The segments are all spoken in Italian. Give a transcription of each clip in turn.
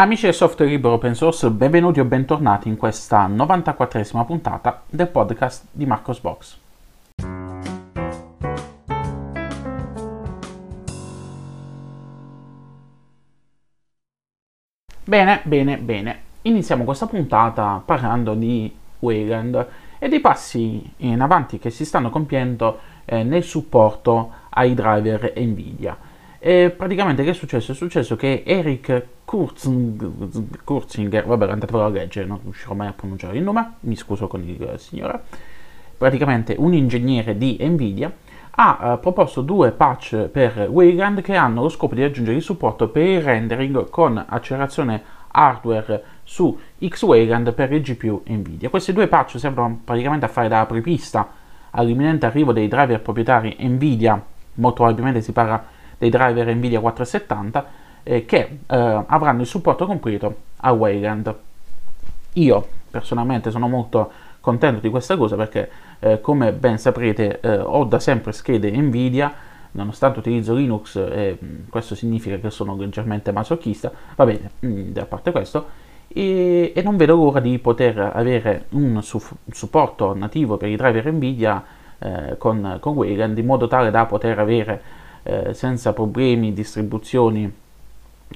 Amici del software libero open source, benvenuti o bentornati in questa 94esima puntata del podcast di Marcosbox. Bene, bene, bene. Iniziamo questa puntata parlando di Wayland e dei passi in avanti che si stanno compiendo eh, nel supporto ai driver Nvidia. E praticamente che è successo? È successo che Eric Kurzinger, vabbè andatevelo a leggere, non riuscirò mai a pronunciare il nome, mi scuso con il signore, praticamente un ingegnere di Nvidia, ha uh, proposto due patch per Wayland che hanno lo scopo di aggiungere il supporto per il rendering con accelerazione hardware su X-Wayland per il GPU Nvidia. Questi due patch servono praticamente a fare da apripista all'imminente arrivo dei driver proprietari Nvidia, molto probabilmente si parla dei driver Nvidia 470 eh, che eh, avranno il supporto completo a Wayland. Io personalmente sono molto contento di questa cosa perché eh, come ben saprete eh, ho da sempre schede Nvidia nonostante utilizzo Linux e questo significa che sono leggermente masochista va bene mh, a parte questo e, e, non vedo l'ora di poter avere un su- supporto nativo per i driver Nvidia eh, con, con Wayland in modo tale da poter avere eh, senza problemi distribuzioni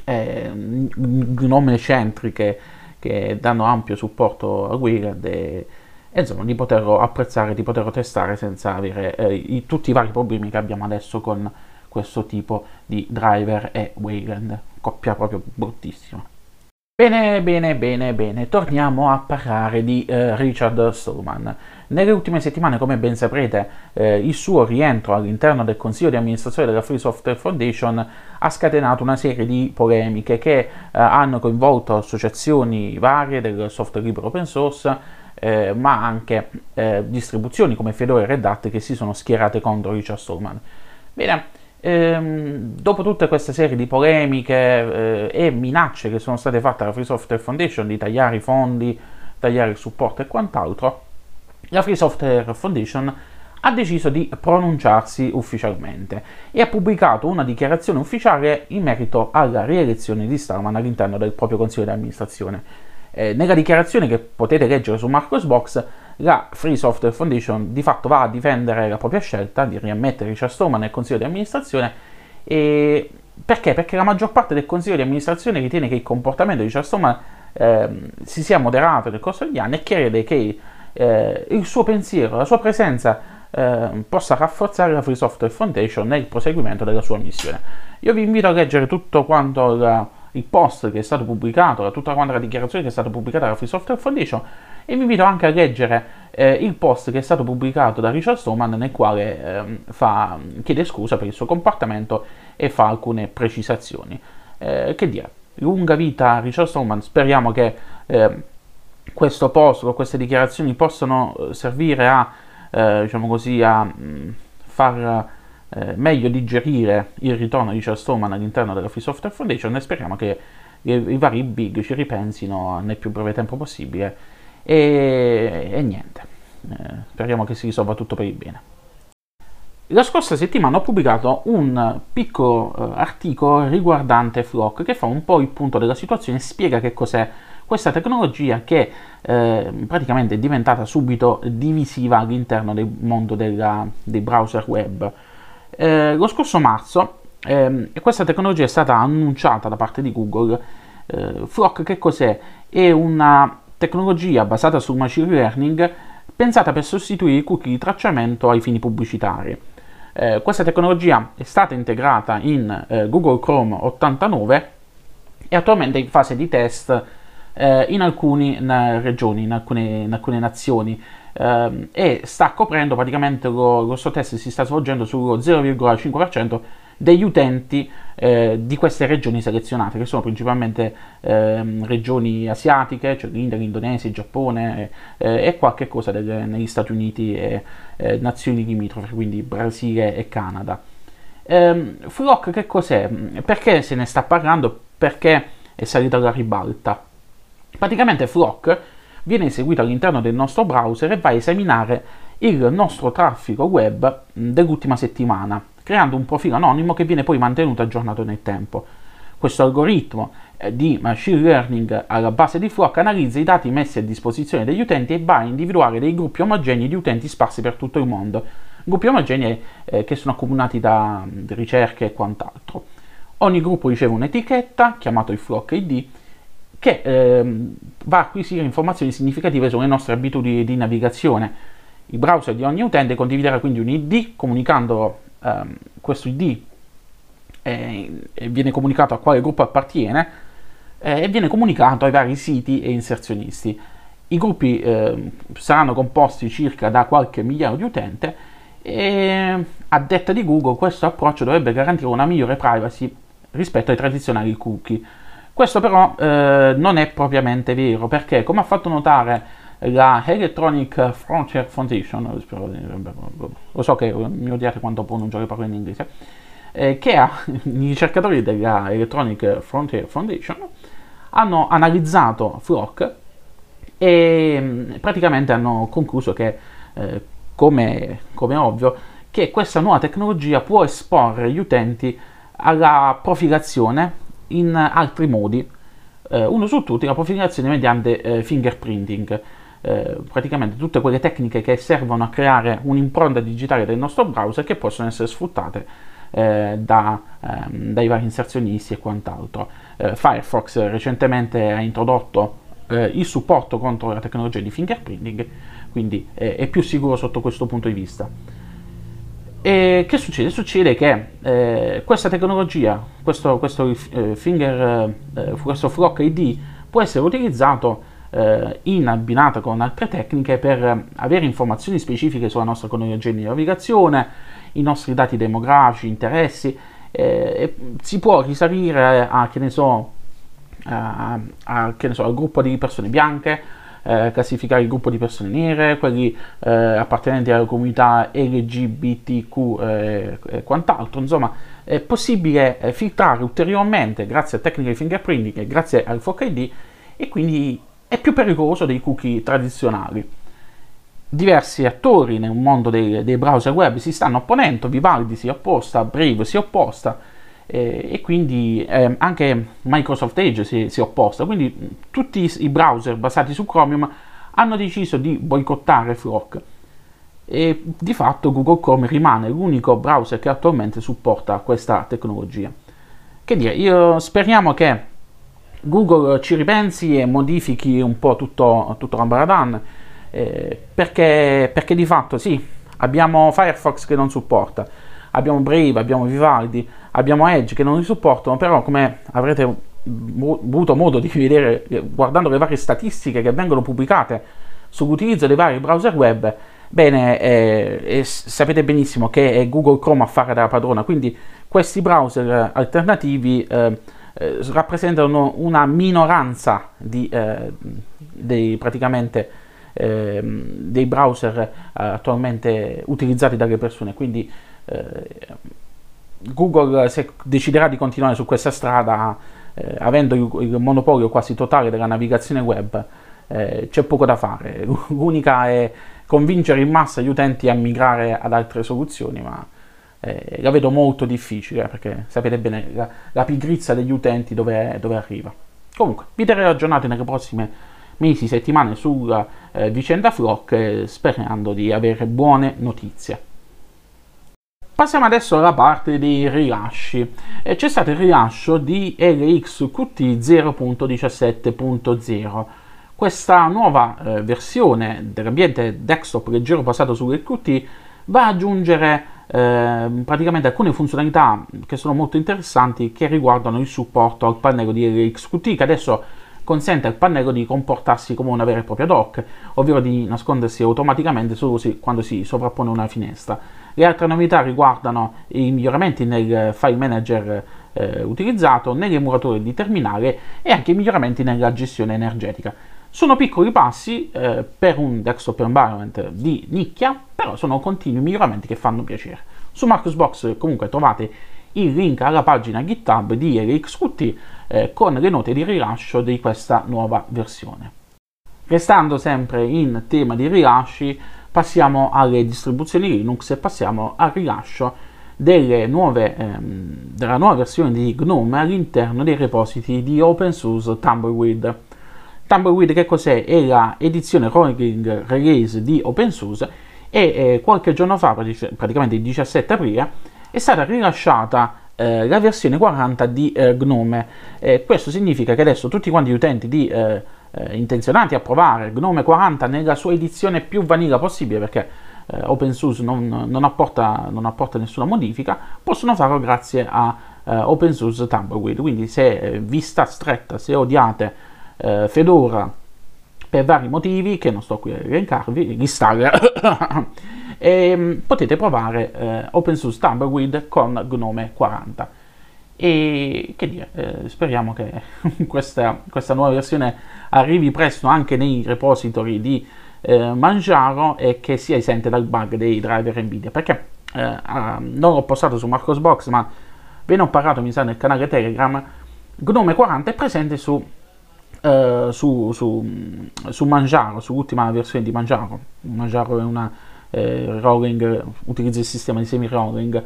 eh, gnome centriche che danno ampio supporto a Wayland e, e, insomma di poterlo apprezzare, di poterlo testare senza avere eh, i, tutti i vari problemi che abbiamo adesso con questo tipo di driver e Wayland, coppia proprio bruttissima. Bene, bene, bene, bene, torniamo a parlare di eh, Richard Stallman. Nelle ultime settimane, come ben saprete, eh, il suo rientro all'interno del consiglio di amministrazione della Free Software Foundation ha scatenato una serie di polemiche che eh, hanno coinvolto associazioni varie del software libero open source, eh, ma anche eh, distribuzioni come Fedora e Red Hat che si sono schierate contro Richard Stallman. Bene, Ehm, dopo tutta questa serie di polemiche eh, e minacce che sono state fatte alla Free Software Foundation di tagliare i fondi, tagliare il supporto e quant'altro, la Free Software Foundation ha deciso di pronunciarsi ufficialmente e ha pubblicato una dichiarazione ufficiale in merito alla rielezione di Stallman all'interno del proprio consiglio di amministrazione. Eh, nella dichiarazione che potete leggere su Marcosbox, la Free Software Foundation di fatto va a difendere la propria scelta di riammettere Richard Stallman nel consiglio di amministrazione e perché? Perché la maggior parte del consiglio di amministrazione ritiene che il comportamento di Richard Stallman eh, si sia moderato nel corso degli anni e crede che eh, il suo pensiero, la sua presenza eh, possa rafforzare la Free Software Foundation nel proseguimento della sua missione. Io vi invito a leggere tutto quanto la, il post che è stato pubblicato, tutta la dichiarazione che è stata pubblicata dalla Free Software Foundation e vi invito anche a leggere eh, il post che è stato pubblicato da Richard Stallman nel quale eh, fa, chiede scusa per il suo comportamento e fa alcune precisazioni. Eh, che dire, lunga vita a Richard Stallman, speriamo che eh, questo post o queste dichiarazioni possano eh, servire a, eh, diciamo così, a mh, mm, far meglio digerire il ritorno di Richard Stallman all'interno della Free Software Foundation e speriamo che i, i vari big ci ripensino nel più breve tempo possibile e, e niente, eh, speriamo che si risolva tutto per il bene. La scorsa settimana ho pubblicato un piccolo eh, articolo riguardante Flock che fa un po' il punto della situazione e spiega che cos'è questa tecnologia che eh, praticamente è diventata subito divisiva all'interno del mondo della, dei browser web. Eh, lo scorso marzo eh, questa tecnologia è stata annunciata da parte di Google. Eh, Flock che cos'è? È una tecnologia basata sul machine learning pensata per sostituire i cookie di tracciamento ai fini pubblicitari. Eh, questa tecnologia è stata integrata in eh, Google Chrome 89 e attualmente è in fase di test eh, in alcune regioni, in alcune, in alcune nazioni eh, e sta coprendo praticamente lo, suo test si sta svolgendo sullo 0,5% degli utenti eh, di queste regioni selezionate, che sono principalmente eh, regioni asiatiche, cioè l'India, l'Indonesia, il Giappone eh, e qualche cosa delle, negli Stati Uniti e eh, nazioni limitrofe, quindi Brasile e Canada. Ehm, Flock che cos'è? Perché se ne sta parlando? Perché è salita alla ribalta? Praticamente Flock viene eseguito all'interno del nostro browser e va a esaminare il nostro traffico web dell'ultima settimana creando un profilo anonimo che viene poi mantenuto aggiornato nel tempo. Questo algoritmo eh, di machine learning alla base di Flock analizza i dati messi a disposizione degli utenti e va a individuare dei gruppi omogenei di utenti sparsi per tutto il mondo. Gruppi omogenei eh, che sono accomunati da, da ricerche e quant'altro. Ogni gruppo riceve un'etichetta, chiamato il Flock ID, che ehm, va a acquisire informazioni significative sulle nostre abitudini di navigazione. Il browser di ogni utente condividerà quindi un ID, comunicando ehm, questo ID eh, viene comunicato a quale gruppo appartiene eh, e viene comunicato ai vari siti e inserzionisti. I gruppi eh, saranno composti circa da qualche migliaio di utenti e a detta di Google questo approccio dovrebbe garantire una migliore privacy rispetto ai tradizionali cookie. Questo però eh, non è propriamente vero perché, come ha fatto notare la Electronic Frontier Foundation, spero, lo so che mi odiate quando pronuncio le parole in inglese, eh, che ha, i ricercatori della Electronic Frontier Foundation hanno analizzato Flock e mm, praticamente hanno concluso che, eh, come, come ovvio, che questa nuova tecnologia può esporre gli utenti alla profilazione in altri modi. Eh, uno su tutti la profilazione mediante eh, fingerprinting. Eh, praticamente tutte quelle tecniche che servono a creare un'impronta digitale del nostro browser che possono essere sfruttate eh, da, ehm, dai vari inserzionisti e quant'altro. Eh, Firefox recentemente ha introdotto eh, il supporto contro la tecnologia di fingerprinting, quindi è più sicuro sotto questo punto di vista. E che succede? Succede che eh, questa tecnologia, questo, questo, eh, finger, eh, questo Flock ID, può essere utilizzato eh, in abbinata con altre tecniche per avere informazioni specifiche sulla nostra cronologia di navigazione, i nostri dati demografici, interessi, eh, si può risalire a, che ne so, a, a, che ne so, al gruppo di persone bianche, eh, classificare il gruppo di persone nere, quelli eh, appartenenti alla comunità LGBTQ eh, e quant'altro. Insomma, è possibile eh, filtrare ulteriormente grazie a tecniche di fingerprinting e grazie al FOC ID e quindi è più pericoloso dei cookie tradizionali. Diversi attori nel mondo dei, dei browser web si stanno opponendo, Vivaldi si opposta, Brave si opposta, eh, e quindi eh, anche Microsoft Edge si, si, è opposta. Quindi tutti i browser basati su Chromium hanno deciso di boicottare Flock e di fatto Google Chrome rimane l'unico browser che attualmente supporta questa tecnologia. Che dire, io speriamo che Google ci ripensi e modifichi un po' tutto, tutto l'ambaradan eh, perché, perché di fatto sì, abbiamo Firefox che non supporta, abbiamo Brave, abbiamo Vivaldi, abbiamo Edge che non li supportano, però come avrete avuto modo di vedere guardando le varie statistiche che vengono pubblicate sull'utilizzo dei vari browser web, bene, eh, sapete benissimo che è Google Chrome a fare da padrona, quindi questi browser alternativi eh, eh, rappresentano una minoranza di, eh, dei, praticamente, dei browser eh, attualmente utilizzati dalle persone, quindi eh, Google se deciderà di continuare su questa strada, eh, avendo il, monopolio quasi totale della navigazione web, eh, c'è poco da fare. L'unica è convincere in massa gli utenti a migrare ad altre soluzioni, ma eh, la vedo molto difficile perché sapete bene la, la pigrizia degli utenti dove, dove, arriva. Comunque, vi terrò aggiornati nelle prossime mesi, settimane sulla eh, vicenda Flock, eh, sperando di avere buone notizie. Passiamo adesso alla parte dei rilasci. Eh, c'è stato il rilascio di LXQT 0.17.0. Questa nuova eh, versione dell'ambiente desktop leggero basato su LXQT va ad aggiungere eh, praticamente alcune funzionalità che sono molto interessanti che riguardano il supporto al pannello di LXQT che adesso consente al pannello di comportarsi come una vera e propria dock, ovvero di nascondersi automaticamente solo quando si sovrappone una finestra. Le altre novità riguardano i miglioramenti nel file manager eh, utilizzato, negli emulatori di terminale e anche i miglioramenti nella gestione energetica. Sono piccoli passi eh, per un desktop environment di nicchia, però sono continui miglioramenti che fanno piacere. Su Marcusbox comunque trovate il link alla pagina GitHub di LXQT eh, con le note di rilascio di questa nuova versione. Restando sempre in tema di rilasci, passiamo alle distribuzioni Linux e passiamo al rilascio nuove, ehm, della nuova versione di GNOME all'interno dei repositi di OpenSUSE Tumbleweed. Tumbleweed che cos'è? È la edizione rolling release di OpenSUSE e eh, qualche giorno fa, praticamente il 17 aprile, è stata rilasciata eh, la versione 40 di eh, Gnome. questo significa che adesso tutti quanti gli utenti di, eh, eh, intenzionati a provare Gnome 40 nella sua edizione più vanilla possibile, perché eh, OpenSUSE non, non, apporta, non, apporta, nessuna modifica, possono farlo grazie a OpenSUSE Tumbleweed. Quindi se vi sta stretta, se odiate Fedora per vari motivi che non sto qui a elencarvi, listare, e ehm, potete provare eh, OpenSUSE Tumbleweed con Gnome 40. E che dire, eh, speriamo che questa, questa, nuova versione arrivi presto anche nei repository di eh, Manjaro e che sia esente dal bug dei driver Nvidia, perché eh, non l'ho postato su Marcosbox, ma ve ne ho parlato, mi sa, nel canale Telegram, Gnome 40 è presente su Uh, su, su, su, Manjaro, sull'ultima versione di Manjaro. Manjaro è una eh, rolling, utilizza il sistema di semi-rolling.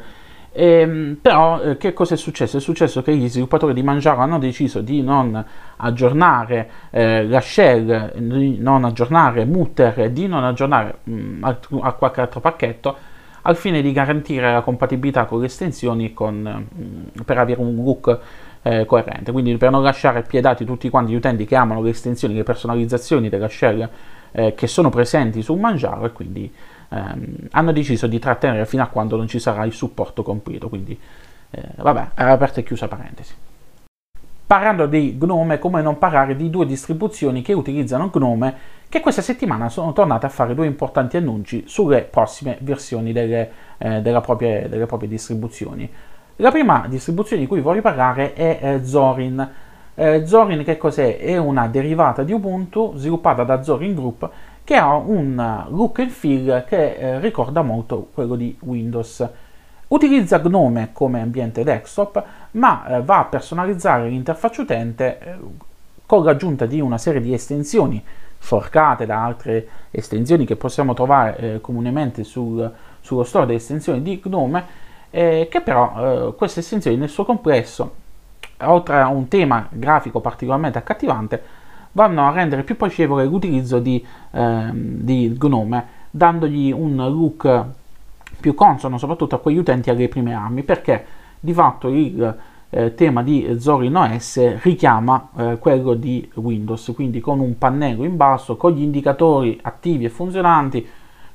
Eh, però eh, che cosa è successo? È successo che gli sviluppatori di Manjaro hanno deciso di non aggiornare eh, la shell, di non aggiornare Mutter, di non aggiornare mh, mm, a, a qualche altro pacchetto al fine di garantire la compatibilità con le estensioni con, mh, mm, per avere un look eh, coerente. Quindi per non lasciare piedati tutti quanti gli utenti che amano le estensioni, le personalizzazioni della shell eh, che sono presenti su Manjaro e quindi ehm, hanno deciso di trattenere fino a quando non ci sarà il supporto completo. Quindi eh, vabbè, aperta e chiusa parentesi. Parlando di Gnome, come non parlare di due distribuzioni che utilizzano Gnome che questa settimana sono tornate a fare due importanti annunci sulle prossime versioni delle, eh, proprie, delle proprie distribuzioni. La prima distribuzione di cui voglio parlare è eh, Zorin. Eh, Zorin che cos'è? È una derivata di Ubuntu sviluppata da Zorin Group che ha un look and feel che eh, ricorda molto quello di Windows. Utilizza Gnome come ambiente desktop, ma eh, va a personalizzare l'interfaccia utente eh, con l'aggiunta di una serie di estensioni forcate da altre estensioni che possiamo trovare eh, comunemente sul, sullo store delle estensioni di Gnome eh, che però eh, queste estensioni nel suo complesso, oltre a un tema grafico particolarmente accattivante, vanno a rendere più piacevole l'utilizzo di, eh, di Gnome, dandogli un look più consono soprattutto a quegli utenti alle prime armi, perché di fatto il eh, tema di Zorin OS richiama eh, quello di Windows, quindi con un pannello in basso, con gli indicatori attivi e funzionanti,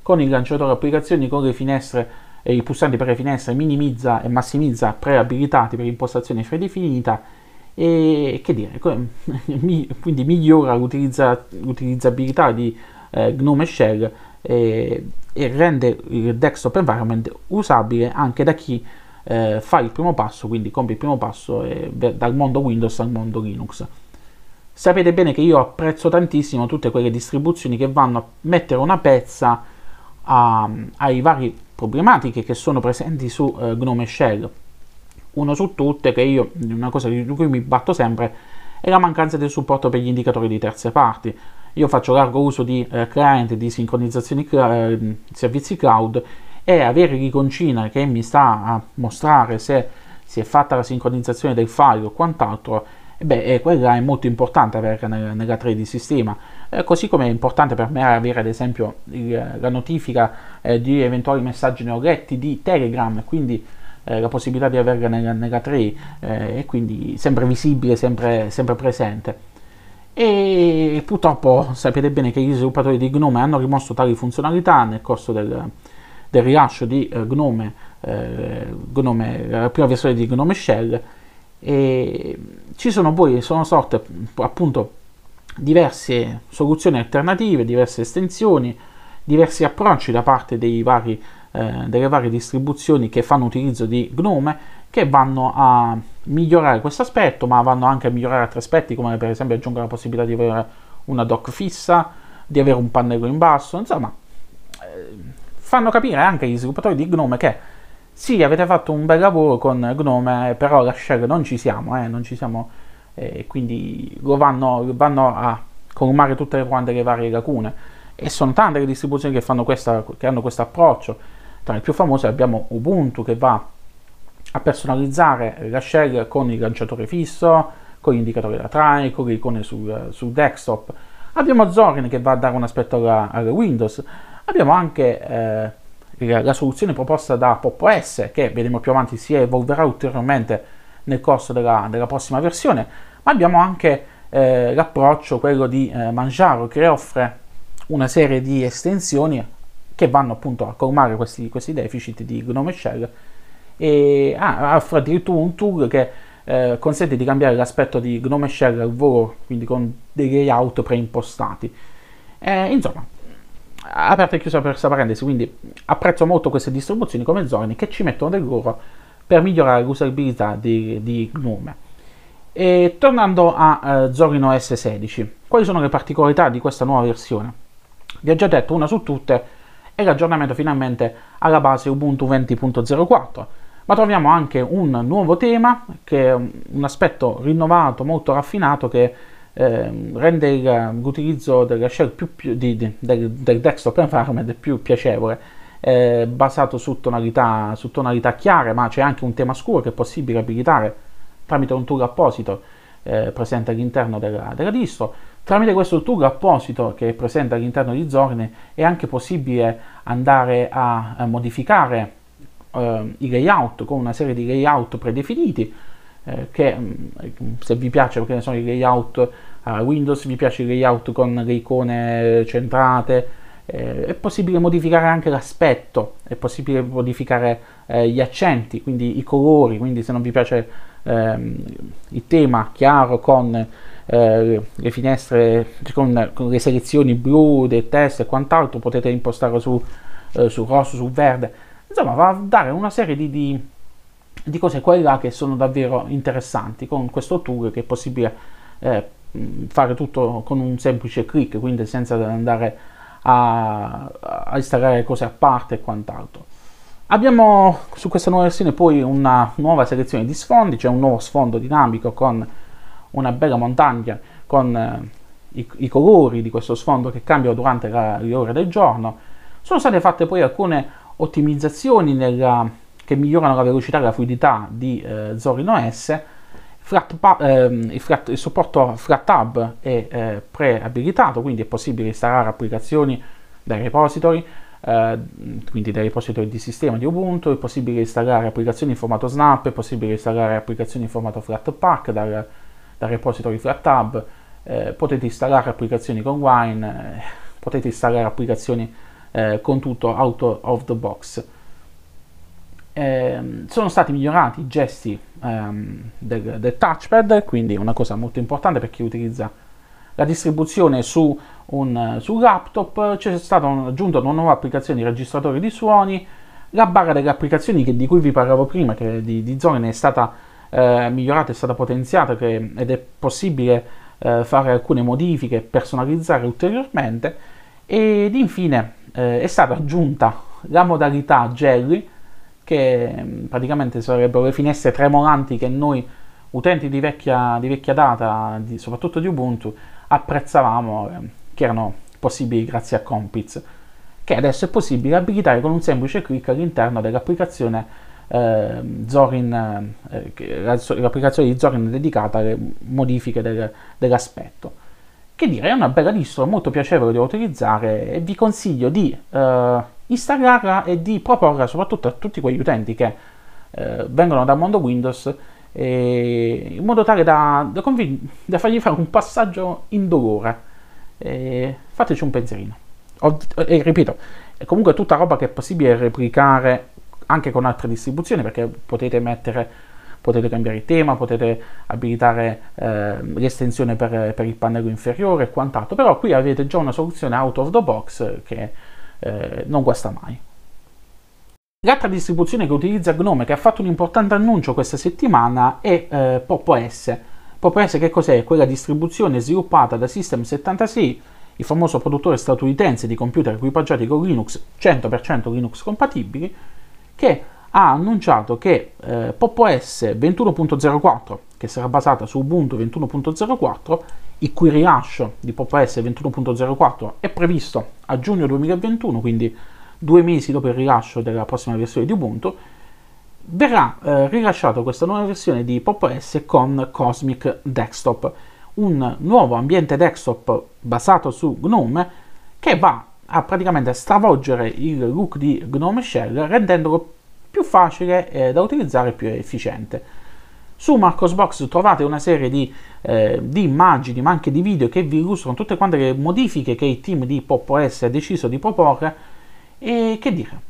con il lanciatore applicazioni, con le finestre e i pulsanti per le finestre minimizza e massimizza preabilitati per impostazione predefinita e che dire, quindi migliora l'utilizza, l'utilizzabilità di eh, Gnome Shell e, e, rende il desktop environment usabile anche da chi eh, fa il primo passo, quindi compie il primo passo eh, dal mondo Windows al mondo Linux. Sapete bene che io apprezzo tantissimo tutte quelle distribuzioni che vanno a mettere una pezza ai vari problematiche che sono presenti su eh, Gnome Shell. Uno su tutte, che io, una cosa di cui mi batto sempre, è la mancanza del supporto per gli indicatori di terze parti. Io faccio largo uso di eh, client, di sincronizzazioni eh, servizi cloud e avere l'iconcina che mi sta a mostrare se si è fatta la sincronizzazione del file o quant'altro beh, eh, quella è molto importante avere nella, nella trade di sistema, eh, così come è importante per me avere ad esempio il, la notifica eh, di eventuali messaggi non letti di Telegram, quindi eh, la possibilità di averla nella, nella tray eh, e quindi sempre visibile, sempre, sempre presente. E purtroppo sapete bene che gli sviluppatori di Gnome hanno rimosso tali funzionalità nel corso del, del rilascio di eh, Gnome, Gnome, la prima versione di Gnome Shell e ci sono poi, sono sorte appunto diverse soluzioni alternative, diverse estensioni, diversi approcci da parte vari, eh, delle varie distribuzioni che fanno utilizzo di Gnome che vanno a migliorare questo aspetto, ma vanno anche a migliorare altri aspetti, come per esempio aggiungere la possibilità di avere una dock fissa, di avere un pannello in basso, insomma, eh, fanno capire anche agli sviluppatori di Gnome che sì, avete fatto un bel lavoro con Gnome, però la shell non ci siamo, eh, non ci siamo, eh, quindi lo vanno, vanno a colmare tutte le, quante le varie lacune. E sono tante le distribuzioni che, questa, che hanno questo approccio. Tra le più famose abbiamo Ubuntu che va a personalizzare la shell con il lanciatore fisso, con gli indicatori da try, con le icone sul, sul desktop. Abbiamo Zorin che va a dare un aspetto alla, alla Windows. Abbiamo anche eh, la, la, soluzione proposta da PopOS che vedremo più avanti si evolverà ulteriormente nel corso della, della prossima versione, ma abbiamo anche eh, l'approccio, quello di eh, Manjaro, che offre una serie di estensioni che vanno appunto a colmare questi, questi deficit di Gnome Shell e ah, offre addirittura un tool che eh, consente di cambiare l'aspetto di Gnome Shell al volo, quindi con dei layout preimpostati. Eh, insomma, aperta e chiusa per questa parentesi, quindi apprezzo molto queste distribuzioni come Zorni che ci mettono del loro per migliorare l'usabilità di, di Gnome. E tornando a uh, Zorin OS 16, quali sono le particolarità di questa nuova versione? Vi ho già detto una su tutte, è l'aggiornamento finalmente alla base Ubuntu 20.04, ma troviamo anche un nuovo tema che è un aspetto rinnovato, molto raffinato che eh, rende il, l'utilizzo della shell più, più di, di, del, del, desktop environment più piacevole, eh, basato su tonalità, su tonalità chiare, ma c'è anche un tema scuro che è possibile abilitare tramite un tool apposito eh, presente all'interno della, della, distro. Tramite questo tool apposito che è presente all'interno di Zorne è anche possibile andare a, a modificare eh, i layout con una serie di layout predefiniti eh, che mm, se vi piace perché ne sono i layout a Windows, vi piace il layout con le icone centrate, eh, è possibile modificare anche l'aspetto, è possibile modificare eh, gli accenti, quindi i colori, quindi se non vi piace ehm, il tema chiaro con eh, le finestre, con, con, le selezioni blu del testo e quant'altro, potete impostare su, eh, su rosso, su verde, insomma va a dare una serie di, di, di cose qua che sono davvero interessanti con questo tool che è possibile eh, fare tutto con un semplice clic, quindi senza andare a, a installare cose a parte e quant'altro. Abbiamo su questa nuova versione poi una nuova selezione di sfondi, c'è cioè un nuovo sfondo dinamico con una bella montagna con eh, i, i, colori di questo sfondo che cambiano durante la, le ore del giorno. Sono state fatte poi alcune ottimizzazioni nella, che migliorano la velocità e la fluidità di eh, Zorin OS. Flat, eh, il, flat, il, supporto FlatHub è eh, preabilitato, quindi è possibile installare applicazioni dai repository eh, quindi dai repository di sistema di Ubuntu, è possibile installare applicazioni in formato Snap, è possibile installare applicazioni in formato Flatpak dal, dal repository FlatHub, eh, potete installare applicazioni con Wine, eh, potete installare applicazioni eh, con tutto out of the box. Eh, sono stati migliorati i gesti ehm, del, del touchpad, quindi una cosa molto importante per chi utilizza la distribuzione su un, su laptop, c'è stata aggiunta una nuova applicazione di registratore di suoni, la barra delle applicazioni che, di cui vi parlavo prima, che di, di Zorin è stata eh, migliorata, è stata potenziata che, ed è possibile eh, fare alcune modifiche, personalizzare ulteriormente. Ed infine eh, è stata aggiunta la modalità Jelly che mm, praticamente sarebbero le finestre tremolanti che noi utenti di vecchia, di vecchia data, di, soprattutto di Ubuntu, apprezzavamo, eh, che erano possibili grazie a Compiz, che adesso è possibile abilitare con un semplice clic all'interno dell'applicazione Zorin, eh, l'applicazione di Zorin dedicata alle modifiche del, dell'aspetto. Che dire, è una bella distro, molto piacevole da utilizzare e vi consiglio di eh, installarla e di proporla soprattutto a tutti quegli utenti che eh, vengono dal mondo Windows in modo tale da, da, da, fargli fare un passaggio indolore. Fateci un pensierino. e ripeto, è comunque tutta roba che è possibile replicare anche con altre distribuzioni perché potete mettere potete cambiare il tema, potete abilitare eh, l'estensione per, per, il pannello inferiore e quant'altro, però qui avete già una soluzione out of the box che eh, non guasta mai. L'altra distribuzione che utilizza Gnome, che ha fatto un importante annuncio questa settimana, è eh, PopOS. PopOS che cos'è? Quella distribuzione sviluppata da System76, il famoso produttore statunitense di computer equipaggiati con Linux, 100% Linux compatibili, che ha annunciato che eh, PopOS 21.04, che sarà basata su Ubuntu 21.04, il cui rilascio di PopOS 21.04 è previsto a giugno 2021, quindi due mesi dopo il rilascio della prossima versione di Ubuntu, verrà eh, rilasciata questa nuova versione di Pop OS con Cosmic Desktop, un nuovo ambiente desktop basato su GNOME che va a praticamente stravolgere il look di GNOME Shell rendendolo più facile eh, da utilizzare e più efficiente. Su Marcosbox trovate una serie di, eh, di, immagini ma anche di video che vi illustrano tutte quante le modifiche che il team di Pop OS ha deciso di proporre e che dire,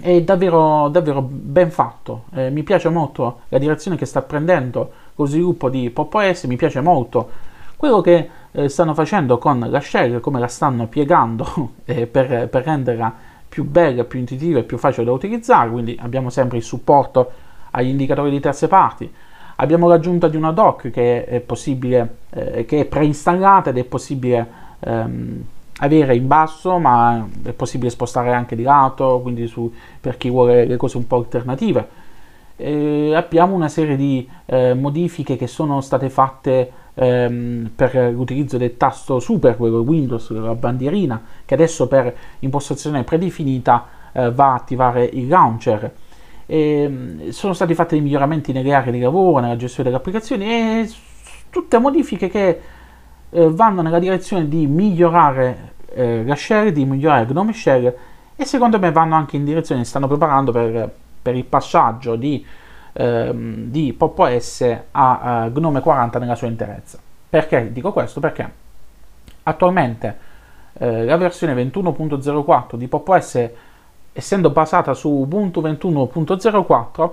è davvero, davvero ben fatto. Eh, mi piace molto la direzione che sta prendendo lo sviluppo di Pop OS, mi piace molto quello che eh, stanno facendo con la shell, come la stanno piegando eh, per, per, renderla più bella, più intuitiva e più facile da utilizzare. Quindi abbiamo sempre il supporto agli indicatori di terze parti. Abbiamo l'aggiunta di una doc che è possibile, eh, che è preinstallata ed è possibile ehm, avere in basso, ma è possibile spostare anche di lato, quindi su, per chi vuole le cose un po' alternative. Eh, abbiamo una serie di eh, modifiche che sono state fatte ehm, per l'utilizzo del tasto super, quello Windows, la bandierina, che adesso per impostazione predefinita eh, va a attivare il launcher. E, sono stati fatti dei miglioramenti nelle aree di lavoro, nella gestione delle applicazioni e tutte modifiche che eh, vanno nella direzione di migliorare eh, la share, di migliorare Gnome Shell e secondo me vanno anche in direzione, stanno preparando per, per il passaggio di, ehm, di Pop OS a, a Gnome 40 nella sua interezza. Perché dico questo? Perché attualmente eh, la versione 21.04 di Pop OS essendo basata su Ubuntu 21.04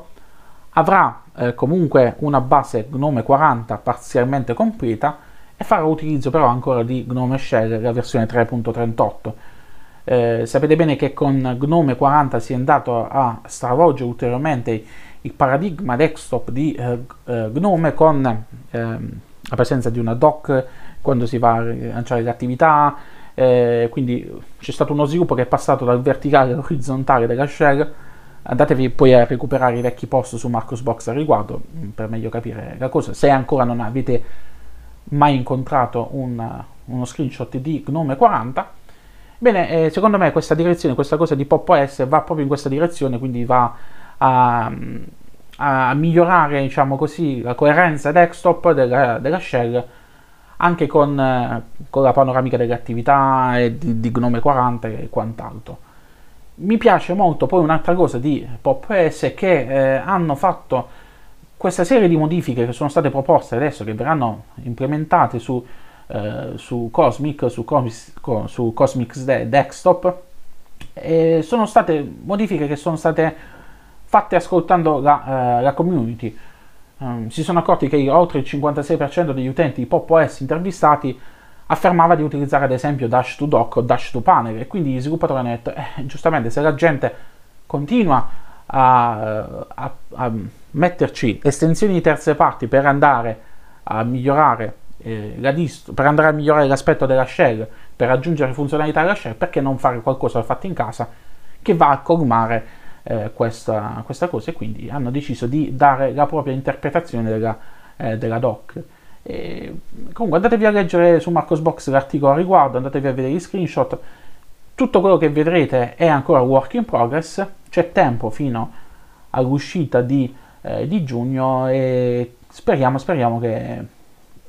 avrà eh, comunque una base Gnome 40 parzialmente completa e farà utilizzo però ancora di Gnome Shell, la versione 3.38. Eh, sapete bene che con Gnome 40 si è andato a stravolgere ulteriormente il paradigma desktop di eh, eh, Gnome con ehm, la presenza di una doc quando si va a lanciare le attività, eh, quindi c'è stato uno sviluppo che è passato dal verticale all'orizzontale della shell. Andatevi poi a recuperare i vecchi post su Marcosbox al riguardo per meglio capire la cosa. Se ancora non avete mai incontrato un, uno screenshot di Gnome 40. Bene, eh, secondo me questa direzione, questa cosa di Pop OS va proprio in questa direzione, quindi va a, a migliorare, diciamo così, la coerenza desktop della, della shell anche con, con, la panoramica delle attività e di, di Gnome 40 e quant'altro. Mi piace molto poi un'altra cosa di Pop OS che eh, hanno fatto questa serie di modifiche che sono state proposte adesso, che verranno implementate su, eh, su Cosmic, su, Cosmic, su Cosmic Desktop, sono state modifiche che sono state fatte ascoltando la, eh, la community. Um, si sono accorti che oltre il 56% degli utenti di Pop OS intervistati affermava di utilizzare ad esempio Dash to Dock o Dash to Panel e quindi gli sviluppatori hanno detto, eh, giustamente se la gente continua a, a, a metterci estensioni di terze parti per andare a migliorare eh, la dist- per andare a migliorare l'aspetto della shell, per aggiungere funzionalità alla shell, perché non fare qualcosa fatto in casa che va a colmare eh, questa, questa, cosa e quindi hanno deciso di dare la propria interpretazione della, eh, della doc. E, comunque andatevi a leggere su Marcosbox l'articolo a riguardo, andatevi a vedere gli screenshot, tutto quello che vedrete è ancora work in progress, c'è tempo fino all'uscita di eh, di giugno e speriamo, speriamo che,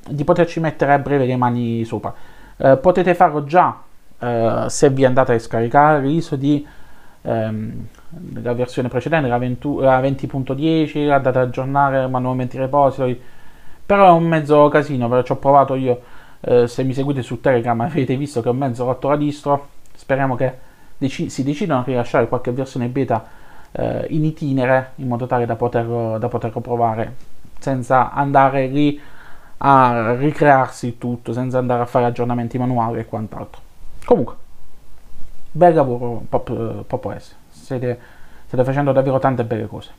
di poterci mettere a breve le mani sopra. Eh, potete farlo già eh, se vi andate a scaricare l'ISO di ehm, la versione precedente, la, 20, la 20.10, andate ad aggiornare manualmente i repository, però è un mezzo casino, però ci ho provato io, eh, se mi seguite su Telegram avete visto che ho mezzo rotto la distro, speriamo che dec- si decidano a rilasciare qualche versione beta eh, in itinere in modo tale da poterlo, da poterlo provare senza andare lì a ricrearsi tutto, senza andare a fare aggiornamenti manuali e quant'altro. Comunque, bel lavoro Pop, Pop OS, siete, state facendo davvero tante belle cose.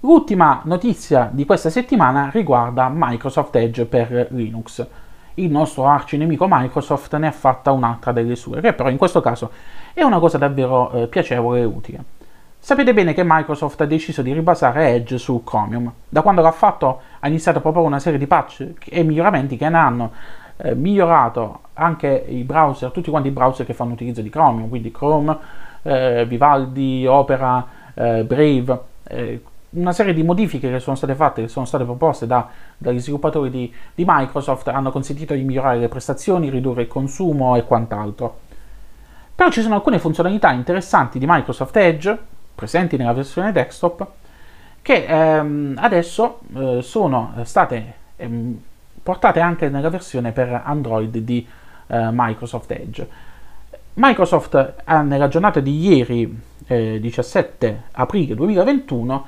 L'ultima notizia di questa settimana riguarda Microsoft Edge per Linux. Il nostro arcinemico Microsoft ne ha fatta un'altra delle sue, che però in questo caso è una cosa davvero eh, piacevole e utile. Sapete bene che Microsoft ha deciso di ribasare Edge su Chromium. Da quando l'ha fatto ha iniziato a proporre una serie di patch e miglioramenti che ne hanno eh, migliorato anche i browser, tutti quanti i browser che fanno utilizzo di Chromium, quindi Chrome, eh, Vivaldi, Opera, eh, Brave, eh, una serie di modifiche che sono state fatte, che sono state proposte da, dagli sviluppatori di, di, Microsoft, hanno consentito di migliorare le prestazioni, ridurre il consumo e quant'altro. Però ci sono alcune funzionalità interessanti di Microsoft Edge, presenti nella versione desktop, che ehm, adesso eh, sono state ehm, portate anche nella versione per Android di eh, Microsoft Edge. Microsoft ha nella giornata di ieri, eh, 17 aprile 2021,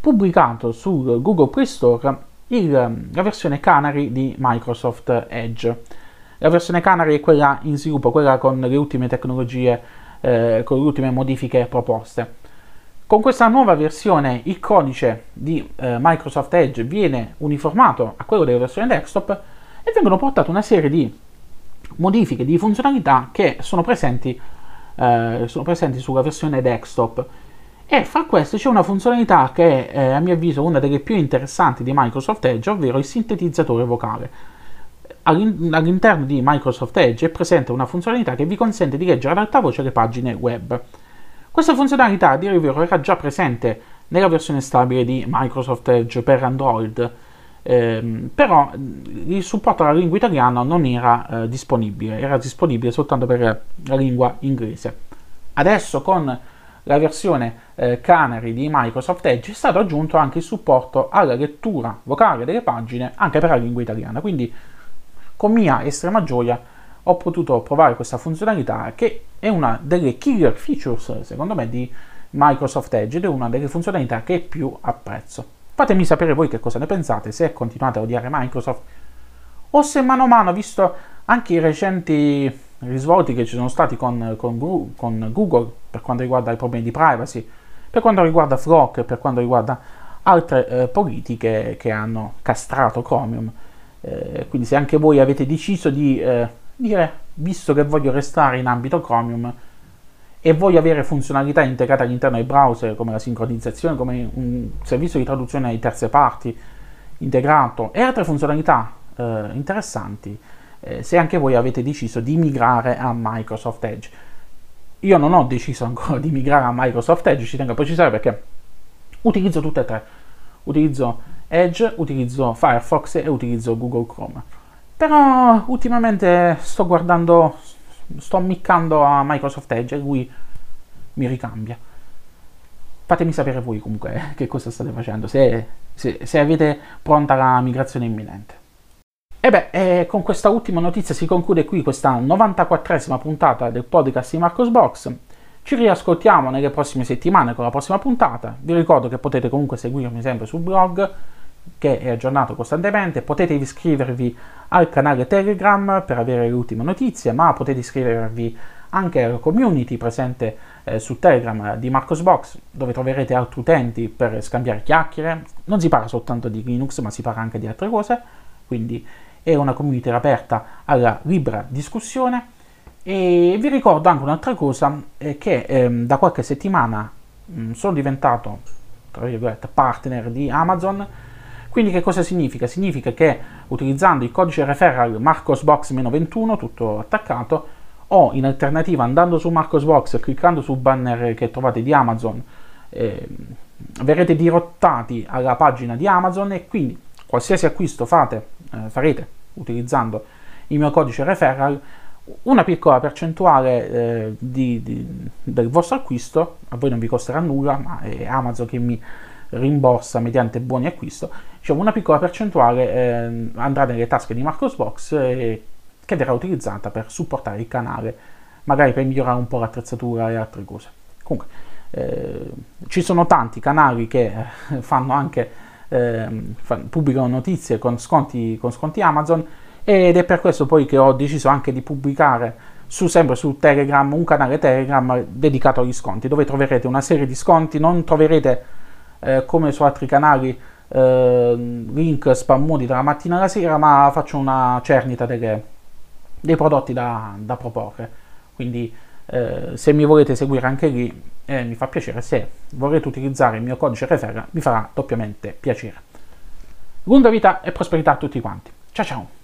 pubblicato sul Google Play Store il, la versione Canary di Microsoft Edge. La versione Canary è quella in sviluppo, quella con le ultime tecnologie, eh, con le ultime modifiche proposte. Con questa nuova versione il codice di eh, Microsoft Edge viene uniformato a quello della versione desktop e vengono portate una serie di modifiche, di funzionalità che sono presenti, eh, sono presenti sulla versione desktop. E fra queste c'è una funzionalità che è a mio avviso una delle più interessanti di Microsoft Edge, ovvero il sintetizzatore vocale. All'interno di Microsoft Edge è presente una funzionalità che vi consente di leggere ad alta voce le pagine web. Questa funzionalità, a dire il vero, era già presente nella versione stabile di Microsoft Edge per Android, ehm, però il supporto alla lingua italiana non era eh, disponibile, era disponibile soltanto per la lingua inglese. Adesso con la versione eh, Canary di Microsoft Edge è stato aggiunto anche il supporto alla lettura vocale delle pagine anche per la lingua italiana, quindi con mia estrema gioia ho potuto provare questa funzionalità che è una delle killer features secondo me di Microsoft Edge ed è una delle funzionalità che più apprezzo. Fatemi sapere voi che cosa ne pensate, se continuate a odiare Microsoft o se mano a mano, visto anche i recenti risvolti che ci sono stati con, con, con Google per quanto riguarda i problemi di privacy, per quanto riguarda Flock, per quanto riguarda altre eh, politiche che hanno castrato Chromium. Eh, quindi se anche voi avete deciso di eh, dire, visto che voglio restare in ambito Chromium e voglio avere funzionalità integrate all'interno del browser come la sincronizzazione, come un servizio di traduzione di terze parti integrato e altre funzionalità eh, interessanti, eh, se anche voi avete deciso di migrare a Microsoft Edge. Io non ho deciso ancora di migrare a Microsoft Edge, ci tengo a precisare perché utilizzo tutte e tre. Utilizzo Edge, utilizzo Firefox e utilizzo Google Chrome. Però ultimamente sto guardando, sto ammiccando a Microsoft Edge e lui mi ricambia. Fatemi sapere voi comunque che cosa state facendo, se, se, se avete pronta la migrazione imminente. E beh, eh, con questa ultima notizia si conclude qui questa 94esima puntata del podcast di Marcos Box. Ci riascoltiamo nelle prossime settimane con la prossima puntata. Vi ricordo che potete comunque seguirmi sempre sul blog che è aggiornato costantemente. Potete iscrivervi al canale Telegram per avere le ultime notizie, ma potete iscrivervi anche alla community presente eh, su Telegram di Marcosbox, dove troverete altri utenti per scambiare chiacchiere. Non si parla soltanto di Linux, ma si parla anche di altre cose, quindi è una community aperta alla libera discussione. E vi ricordo anche un'altra cosa, eh, che ehm, da qualche settimana mh, mm, sono diventato, tra virgolette, partner di Amazon, quindi che cosa significa? Significa che utilizzando il codice referral marcosbox-21, tutto attaccato, o in alternativa andando su Marcosbox e cliccando sul banner che trovate di Amazon, eh, verrete dirottati alla pagina di Amazon e quindi qualsiasi acquisto fate, eh, farete utilizzando il mio codice referral, una piccola percentuale eh, di, di, del vostro acquisto, a voi non vi costerà nulla, ma è Amazon che mi rimborsa mediante buoni acquisto, diciamo una piccola percentuale eh, andrà nelle tasche di Marcosbox eh, che verrà utilizzata per supportare il canale, magari per migliorare un po' l'attrezzatura e altre cose. Comunque, eh, ci sono tanti canali che eh, fanno anche, ehm, pubblicano notizie con sconti, con sconti Amazon ed è per questo poi che ho deciso anche di pubblicare su, sempre su Telegram un canale Telegram dedicato agli sconti dove troverete una serie di sconti, non troverete eh, come su altri canali eh, link spammuti dalla mattina alla sera, ma faccio una cernita delle, dei prodotti da, da proporre. Quindi eh, se mi volete seguire anche lì eh, mi fa piacere, se volete utilizzare il mio codice referra mi farà doppiamente piacere. Lunga vita e prosperità a tutti quanti. Ciao ciao!